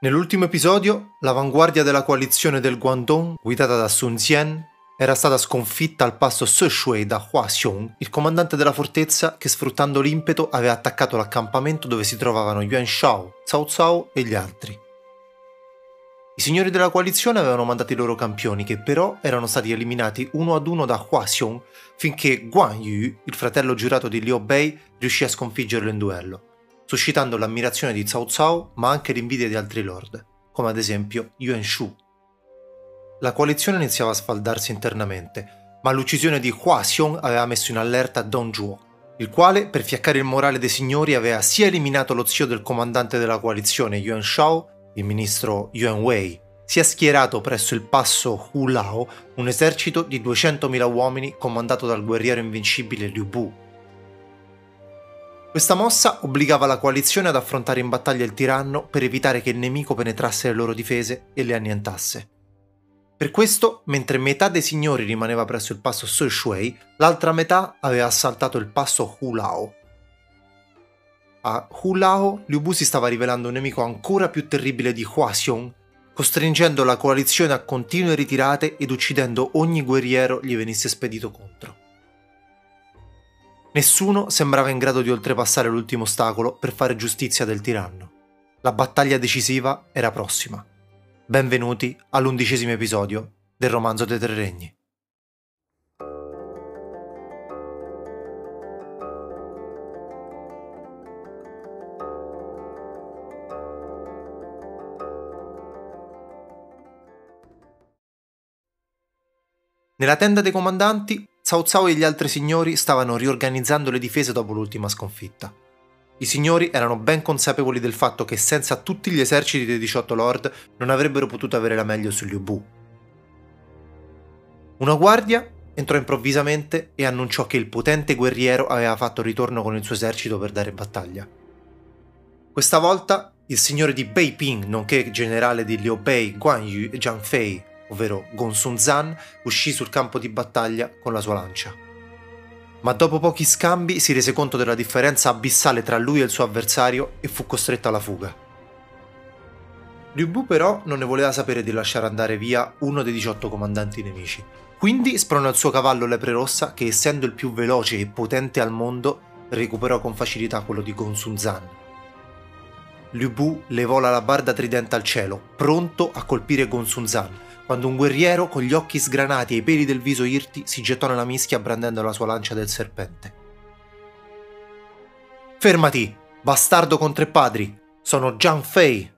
Nell'ultimo episodio, l'avanguardia della coalizione del Guangdong, guidata da Sun Jian, era stata sconfitta al passo Seshui da Hua Xiong, il comandante della fortezza che sfruttando l'impeto aveva attaccato l'accampamento dove si trovavano Yuan Shao, Cao Cao e gli altri. I signori della coalizione avevano mandato i loro campioni che però erano stati eliminati uno ad uno da Hua Xiong finché Guan Yu, il fratello giurato di Liu Bei, riuscì a sconfiggerlo in duello suscitando l'ammirazione di Cao Cao ma anche l'invidia di altri lord, come ad esempio Yuan Shu. La coalizione iniziava a sfaldarsi internamente, ma l'uccisione di Hua Xiong aveva messo in allerta Dong Zhuo, il quale, per fiaccare il morale dei signori, aveva sia eliminato lo zio del comandante della coalizione Yuan Shao, il ministro Yuan Wei, sia schierato presso il passo Hu Lao un esercito di 200.000 uomini comandato dal guerriero invincibile Liu Bu, questa mossa obbligava la coalizione ad affrontare in battaglia il tiranno per evitare che il nemico penetrasse le loro difese e le annientasse. Per questo, mentre metà dei signori rimaneva presso il passo Sui l'altra metà aveva assaltato il passo Hu Lao. A Hu Lao, Liu Bu si stava rivelando un nemico ancora più terribile di Hua Xiong, costringendo la coalizione a continue ritirate ed uccidendo ogni guerriero gli venisse spedito contro. Nessuno sembrava in grado di oltrepassare l'ultimo ostacolo per fare giustizia del tiranno. La battaglia decisiva era prossima. Benvenuti all'undicesimo episodio del romanzo dei Tre Regni. Nella tenda dei comandanti Cao Cao e gli altri signori stavano riorganizzando le difese dopo l'ultima sconfitta. I signori erano ben consapevoli del fatto che senza tutti gli eserciti dei 18 lord non avrebbero potuto avere la meglio su Liu Bu. Una guardia entrò improvvisamente e annunciò che il potente guerriero aveva fatto ritorno con il suo esercito per dare battaglia. Questa volta il signore di Bei Ping, nonché generale di Liu Bei, Guan Yu e Zhang Fei, ovvero Gonsun Zan, uscì sul campo di battaglia con la sua lancia. Ma dopo pochi scambi si rese conto della differenza abissale tra lui e il suo avversario e fu costretto alla fuga. Liu Bu però non ne voleva sapere di lasciare andare via uno dei 18 comandanti nemici, quindi spronò il suo cavallo lepre rossa che essendo il più veloce e potente al mondo recuperò con facilità quello di Gonsun Zan. Liu Bu levò la labarda tridente al cielo, pronto a colpire Gonsun Zan, quando un guerriero con gli occhi sgranati e i peli del viso irti si gettò nella mischia brandendo la sua lancia del serpente. Fermati, bastardo con tre padri! Sono Zhang Fei!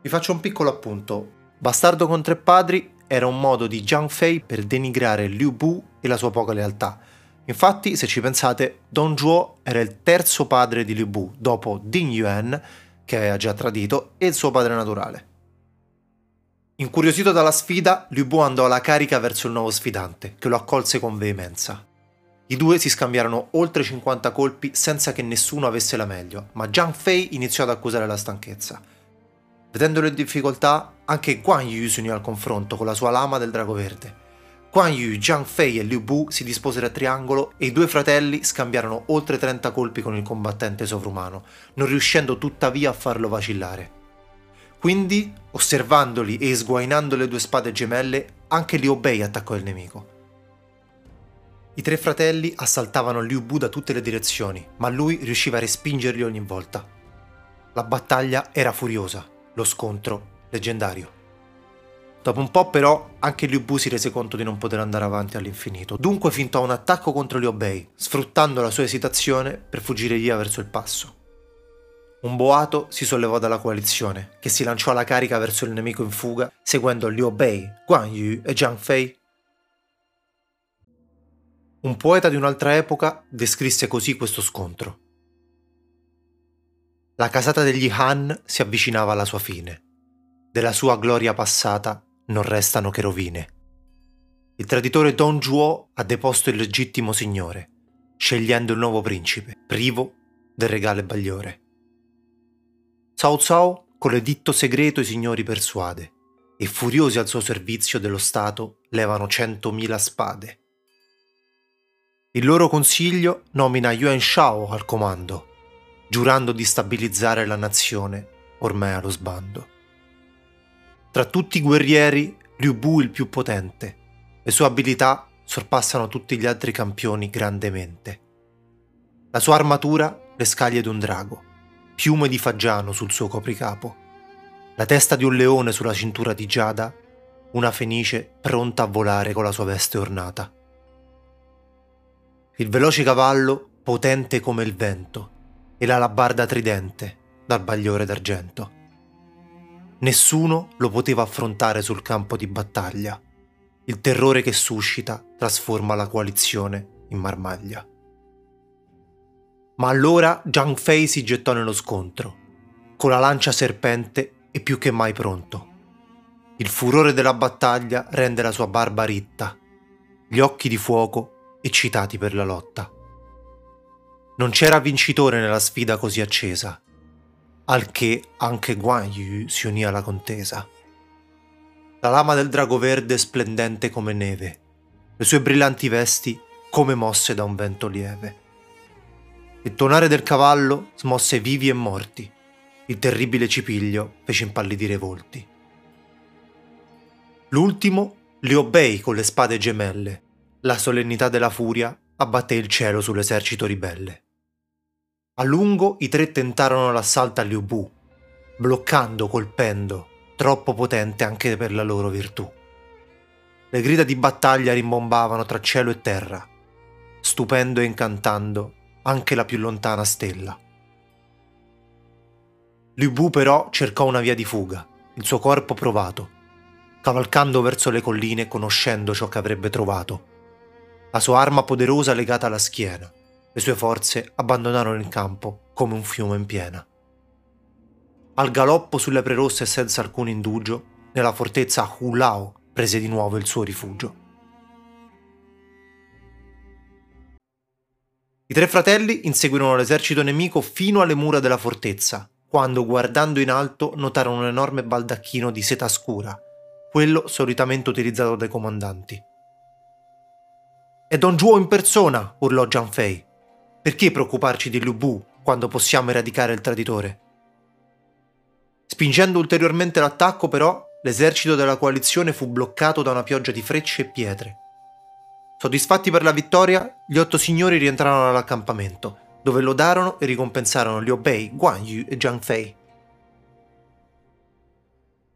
Vi faccio un piccolo appunto. Bastardo con tre padri era un modo di Zhang Fei per denigrare Liu Bu e la sua poca lealtà. Infatti, se ci pensate, Dong Zhuo era il terzo padre di Liu Bu, dopo Ding Yuan, che aveva già tradito, e il suo padre naturale. Incuriosito dalla sfida, Liu Bu andò alla carica verso il nuovo sfidante, che lo accolse con veemenza. I due si scambiarono oltre 50 colpi senza che nessuno avesse la meglio, ma Zhang Fei iniziò ad accusare la stanchezza. Vedendo le difficoltà, anche Guan Yu si unì al confronto con la sua lama del drago verde. Guan Yu, Zhang Fei e Liu Bu si disposero a triangolo e i due fratelli scambiarono oltre 30 colpi con il combattente sovrumano, non riuscendo tuttavia a farlo vacillare. Quindi, osservandoli e sguainando le due spade gemelle, anche Liu Bei attaccò il nemico. I tre fratelli assaltavano Liu Bu da tutte le direzioni, ma lui riusciva a respingerli ogni volta. La battaglia era furiosa, lo scontro leggendario. Dopo un po' però anche Liu Bu si rese conto di non poter andare avanti all'infinito, dunque fintò un attacco contro Liu Bei, sfruttando la sua esitazione per fuggire via verso il passo. Un boato si sollevò dalla coalizione, che si lanciò alla carica verso il nemico in fuga, seguendo Liu Bei, Guan Yu e Zhang Fei. Un poeta di un'altra epoca descrisse così questo scontro. La casata degli Han si avvicinava alla sua fine. Della sua gloria passata non restano che rovine. Il traditore Don Zhuo ha deposto il legittimo signore, scegliendo il nuovo principe, privo del regale bagliore. Cao Cao con l'editto segreto i signori persuade e furiosi al suo servizio dello Stato levano centomila spade. Il loro consiglio nomina Yuan Shao al comando, giurando di stabilizzare la nazione ormai allo sbando. Tra tutti i guerrieri, Liu Bu il più potente. Le sue abilità sorpassano tutti gli altri campioni grandemente. La sua armatura, le scaglie d'un drago, piume di fagiano sul suo copricapo, la testa di un leone sulla cintura di Giada, una fenice pronta a volare con la sua veste ornata. Il veloce cavallo, potente come il vento, e la labarda tridente dal bagliore d'argento. Nessuno lo poteva affrontare sul campo di battaglia. Il terrore che suscita trasforma la coalizione in marmaglia. Ma allora Zhang Fei si gettò nello scontro, con la lancia serpente e più che mai pronto. Il furore della battaglia rende la sua barba ritta, gli occhi di fuoco eccitati per la lotta. Non c'era vincitore nella sfida così accesa, al che anche Guan Yu si unì alla contesa. La lama del drago verde splendente come neve, le sue brillanti vesti come mosse da un vento lieve. Il tonare del cavallo smosse vivi e morti, il terribile cipiglio fece impallidire i volti. L'ultimo Liu Bei con le spade gemelle, la solennità della furia abbatté il cielo sull'esercito ribelle. A lungo i tre tentarono l'assalto a Liu Bu, bloccando, colpendo, troppo potente anche per la loro virtù. Le grida di battaglia rimbombavano tra cielo e terra, stupendo e incantando anche la più lontana stella. Liu Bu però cercò una via di fuga, il suo corpo provato, cavalcando verso le colline conoscendo ciò che avrebbe trovato. La sua arma poderosa legata alla schiena, le sue forze abbandonarono il campo come un fiume in piena. Al galoppo sulle prerosse senza alcun indugio, nella fortezza Hulao prese di nuovo il suo rifugio. I tre fratelli inseguirono l'esercito nemico fino alle mura della fortezza, quando guardando in alto notarono un enorme baldacchino di seta scura, quello solitamente utilizzato dai comandanti. È Don Juo in persona, urlò Jiang Fei. Perché preoccuparci di Liu Bu quando possiamo eradicare il traditore? Spingendo ulteriormente l'attacco, però, l'esercito della coalizione fu bloccato da una pioggia di frecce e pietre. Soddisfatti per la vittoria, gli otto signori rientrarono all'accampamento, dove lodarono e ricompensarono Liu Bei, Guan Yu e Jiang Fei.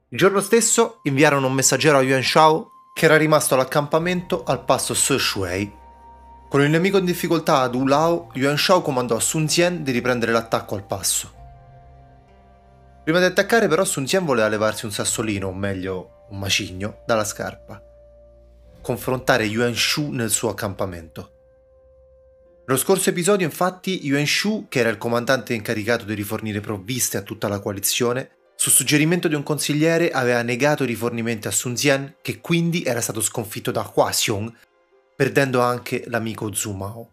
Il giorno stesso inviarono un messaggero a Yuan Shao che era rimasto all'accampamento al passo Se Shui. Con il nemico in difficoltà ad Ulao, Yuan Shao comandò a Sun Tien di riprendere l'attacco al passo. Prima di attaccare però Sun Tien voleva levarsi un sassolino, o meglio un macigno, dalla scarpa. Confrontare Yuan Shu nel suo accampamento. Nello scorso episodio, infatti, Yuan Shu, che era il comandante incaricato di rifornire provviste a tutta la coalizione, su suggerimento di un consigliere aveva negato i rifornimenti a Sun Jian, che quindi era stato sconfitto da Hua Xiong, perdendo anche l'amico Zhu Mao.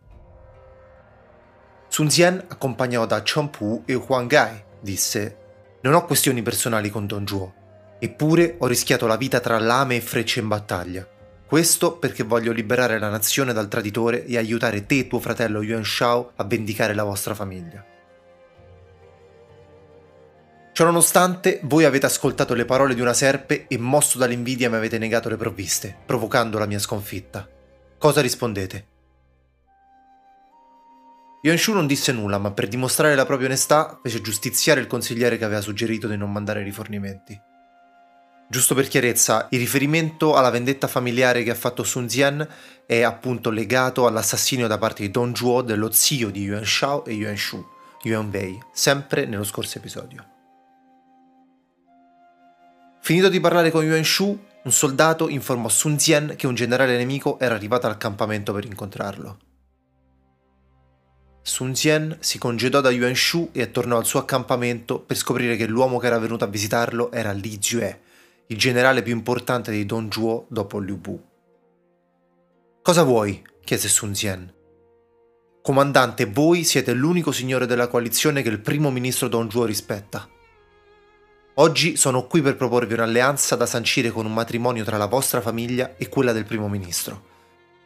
Sun Jian, accompagnato da Chong Pu e Huang Gai, disse «Non ho questioni personali con Don Zhuo, eppure ho rischiato la vita tra lame e frecce in battaglia. Questo perché voglio liberare la nazione dal traditore e aiutare te e tuo fratello Yuan Shao a vendicare la vostra famiglia. Ciononostante, voi avete ascoltato le parole di una serpe e mosso dall'invidia mi avete negato le provviste, provocando la mia sconfitta. Cosa rispondete? Yuan Shu non disse nulla, ma per dimostrare la propria onestà fece giustiziare il consigliere che aveva suggerito di non mandare rifornimenti. Giusto per chiarezza, il riferimento alla vendetta familiare che ha fatto Sun Jian è appunto legato all'assassinio da parte di Don Zhuo dello zio di Yuan Shao e Yuan Shu, Yuan Wei, sempre nello scorso episodio. Finito di parlare con Yuan Shu, un soldato informò Sun Jian che un generale nemico era arrivato al campamento per incontrarlo. Sun Jian si congedò da Yuan Shu e tornò al suo accampamento per scoprire che l'uomo che era venuto a visitarlo era Li Jue, il generale più importante di Don Zhuo dopo Liu Bu. Cosa vuoi? chiese Sun Jian. Comandante, voi siete l'unico signore della coalizione che il primo ministro Don Zhuo rispetta. Oggi sono qui per proporvi un'alleanza da sancire con un matrimonio tra la vostra famiglia e quella del primo ministro.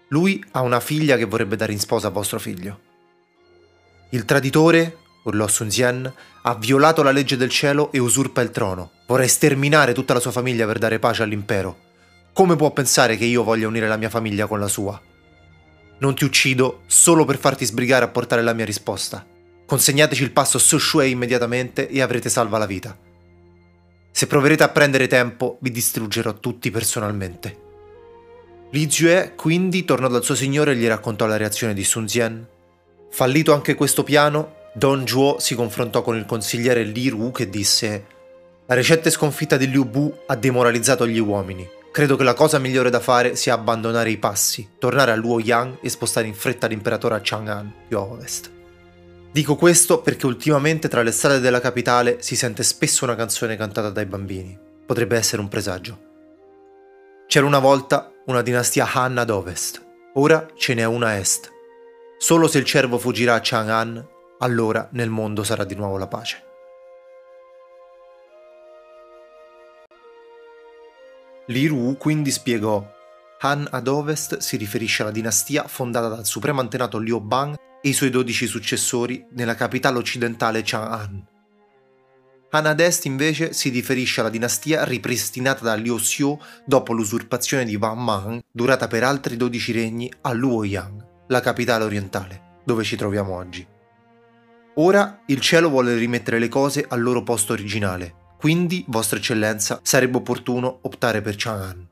Lui ha una figlia che vorrebbe dare in sposa a vostro figlio. Il traditore, urlò Sun Zien, ha violato la legge del cielo e usurpa il trono. Vorrei sterminare tutta la sua famiglia per dare pace all'impero. Come può pensare che io voglia unire la mia famiglia con la sua? Non ti uccido solo per farti sbrigare a portare la mia risposta. Consegnateci il passo Su Shui immediatamente e avrete salva la vita. Se proverete a prendere tempo, vi distruggerò tutti personalmente. Li Zue quindi tornò dal suo signore e gli raccontò la reazione di Sun Zian. Fallito anche questo piano, Don Zhuo si confrontò con il consigliere Li Ru che disse La recente sconfitta di Liu Bu ha demoralizzato gli uomini. Credo che la cosa migliore da fare sia abbandonare i passi, tornare a Luoyang e spostare in fretta l'imperatore a Chang'an, più a ovest. Dico questo perché ultimamente tra le strade della capitale si sente spesso una canzone cantata dai bambini. Potrebbe essere un presagio. C'era una volta una dinastia Han ad ovest, ora ce n'è una a est. Solo se il cervo fuggirà a Chang'an, allora nel mondo sarà di nuovo la pace. Li Ru quindi spiegò Han ad ovest si riferisce alla dinastia fondata dal supremo antenato Liu Bang e i suoi dodici successori nella capitale occidentale Chang'an. Han ad est invece si riferisce alla dinastia ripristinata da Liu Xiu dopo l'usurpazione di Wang Mang, durata per altri dodici regni a Luoyang, la capitale orientale, dove ci troviamo oggi. Ora il cielo vuole rimettere le cose al loro posto originale, quindi, Vostra Eccellenza, sarebbe opportuno optare per Chang'an.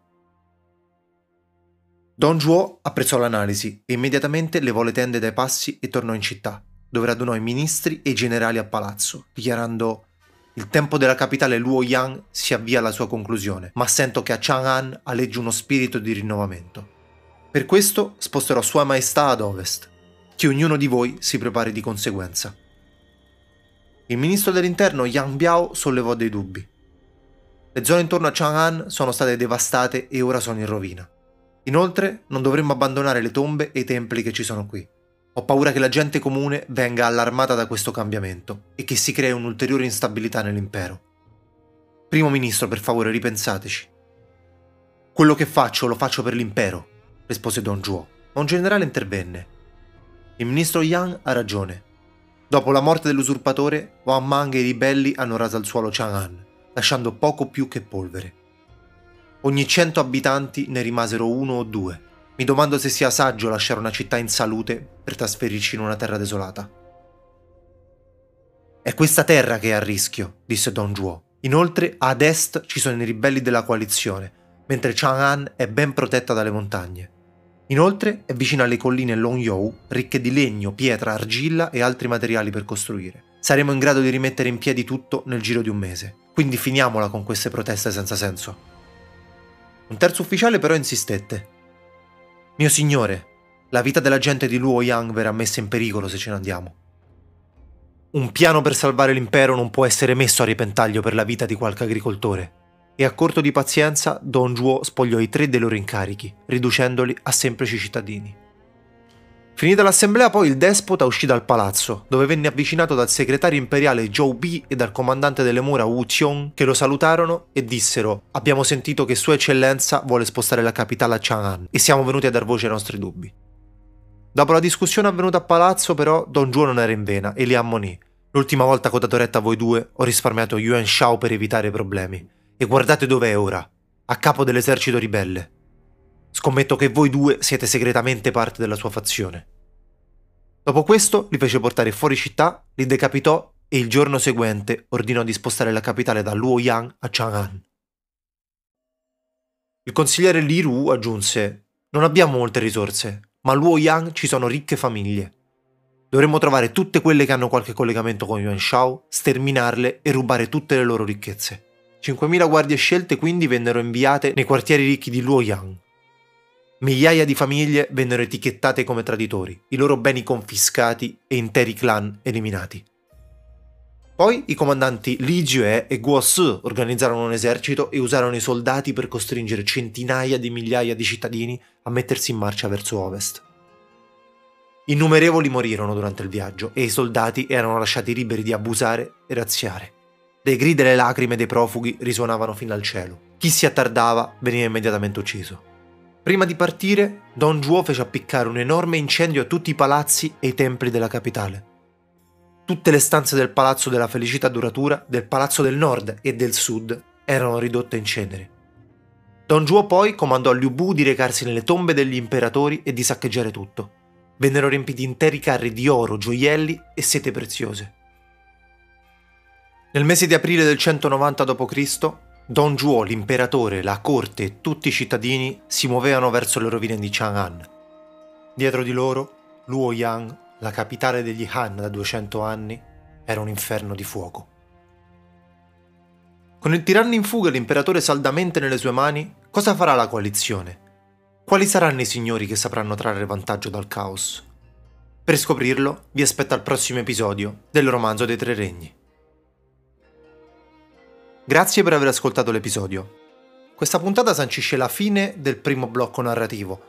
Don Zhuo apprezzò l'analisi e immediatamente levò le tende dai passi e tornò in città, dove radunò i ministri e i generali a palazzo, dichiarando il tempo della capitale Luoyang si avvia alla sua conclusione, ma sento che a Chang'an aleggia uno spirito di rinnovamento. Per questo sposterò Sua Maestà ad ovest. Che ognuno di voi si prepari di conseguenza. Il ministro dell'interno Yang Biao sollevò dei dubbi. Le zone intorno a Chang'an sono state devastate e ora sono in rovina. Inoltre, non dovremmo abbandonare le tombe e i templi che ci sono qui. Ho paura che la gente comune venga allarmata da questo cambiamento e che si crei un'ulteriore instabilità nell'impero. Primo ministro, per favore, ripensateci. Quello che faccio lo faccio per l'impero, rispose Don Zhuo, ma un generale intervenne. Il ministro Yang ha ragione. Dopo la morte dell'usurpatore, Wang Mang e i ribelli hanno raso al suolo Chang'an, lasciando poco più che polvere. Ogni cento abitanti ne rimasero uno o due. Mi domando se sia saggio lasciare una città in salute per trasferirci in una terra desolata. È questa terra che è a rischio, disse Don Zhuo. Inoltre, ad est ci sono i ribelli della coalizione, mentre Chang'an è ben protetta dalle montagne. Inoltre è vicina alle colline Longyou, ricche di legno, pietra, argilla e altri materiali per costruire. Saremo in grado di rimettere in piedi tutto nel giro di un mese, quindi finiamola con queste proteste senza senso. Un terzo ufficiale però insistette. Mio signore, la vita della gente di Luoyang verrà messa in pericolo se ce ne andiamo. Un piano per salvare l'impero non può essere messo a ripentaglio per la vita di qualche agricoltore. E a corto di pazienza, Don Zhuo spogliò i tre dei loro incarichi, riducendoli a semplici cittadini. Finita l'assemblea poi il despota uscì dal palazzo, dove venne avvicinato dal segretario imperiale Zhou Bi e dal comandante delle mura Wu Qiong, che lo salutarono e dissero «Abbiamo sentito che Sua Eccellenza vuole spostare la capitale a Chang'an e siamo venuti a dar voce ai nostri dubbi». Dopo la discussione avvenuta a palazzo, però, Don Zhuo non era in vena e li ammonì. L'ultima volta che ho dato retta a voi due, ho risparmiato Yuan Shao per evitare problemi. E guardate dove è ora, a capo dell'esercito ribelle. Scommetto che voi due siete segretamente parte della sua fazione. Dopo questo li fece portare fuori città, li decapitò e il giorno seguente ordinò di spostare la capitale da Luoyang a Chang'an. Il consigliere Li Ru aggiunse: Non abbiamo molte risorse, ma a Luoyang ci sono ricche famiglie. Dovremmo trovare tutte quelle che hanno qualche collegamento con Yuan Shao, sterminarle e rubare tutte le loro ricchezze. 5.000 guardie scelte quindi vennero inviate nei quartieri ricchi di Luoyang. Migliaia di famiglie vennero etichettate come traditori, i loro beni confiscati e interi clan eliminati. Poi i comandanti Li Jue e Guo Su organizzarono un esercito e usarono i soldati per costringere centinaia di migliaia di cittadini a mettersi in marcia verso ovest. Innumerevoli morirono durante il viaggio e i soldati erano lasciati liberi di abusare e razziare. Le grida e le lacrime dei profughi risuonavano fino al cielo. Chi si attardava veniva immediatamente ucciso. Prima di partire, Don Zhuo fece appiccare un enorme incendio a tutti i palazzi e i templi della capitale. Tutte le stanze del Palazzo della Felicità Duratura, del Palazzo del Nord e del Sud erano ridotte in cenere. Don Juo poi comandò a Liu Bu di recarsi nelle tombe degli imperatori e di saccheggiare tutto. Vennero riempiti interi carri di oro, gioielli e sete preziose. Nel mese di aprile del 190 d.C., Don Juo, l'imperatore, la corte e tutti i cittadini si muovevano verso le rovine di Chang'an. Dietro di loro, Luoyang, la capitale degli Han da 200 anni, era un inferno di fuoco. Con il tiranno in fuga e l'imperatore saldamente nelle sue mani, cosa farà la coalizione? Quali saranno i signori che sapranno trarre vantaggio dal caos? Per scoprirlo, vi aspetta il prossimo episodio del romanzo dei tre regni. Grazie per aver ascoltato l'episodio. Questa puntata sancisce la fine del primo blocco narrativo.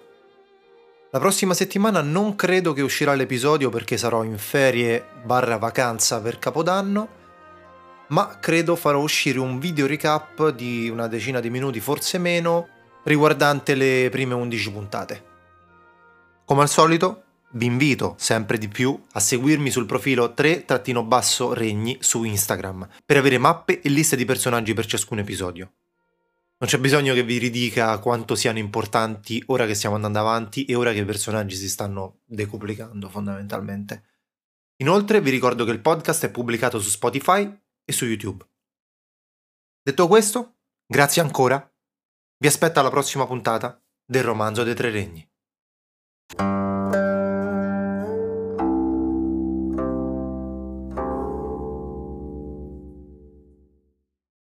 La prossima settimana non credo che uscirà l'episodio perché sarò in ferie barra vacanza per Capodanno ma credo farò uscire un video recap di una decina di minuti, forse meno, riguardante le prime 11 puntate. Come al solito, vi invito sempre di più a seguirmi sul profilo 3-regni su Instagram per avere mappe e liste di personaggi per ciascun episodio. Non c'è bisogno che vi ridica quanto siano importanti ora che stiamo andando avanti e ora che i personaggi si stanno decuplicando fondamentalmente. Inoltre vi ricordo che il podcast è pubblicato su Spotify e su YouTube. Detto questo, grazie ancora. Vi aspetto alla prossima puntata del romanzo dei tre regni.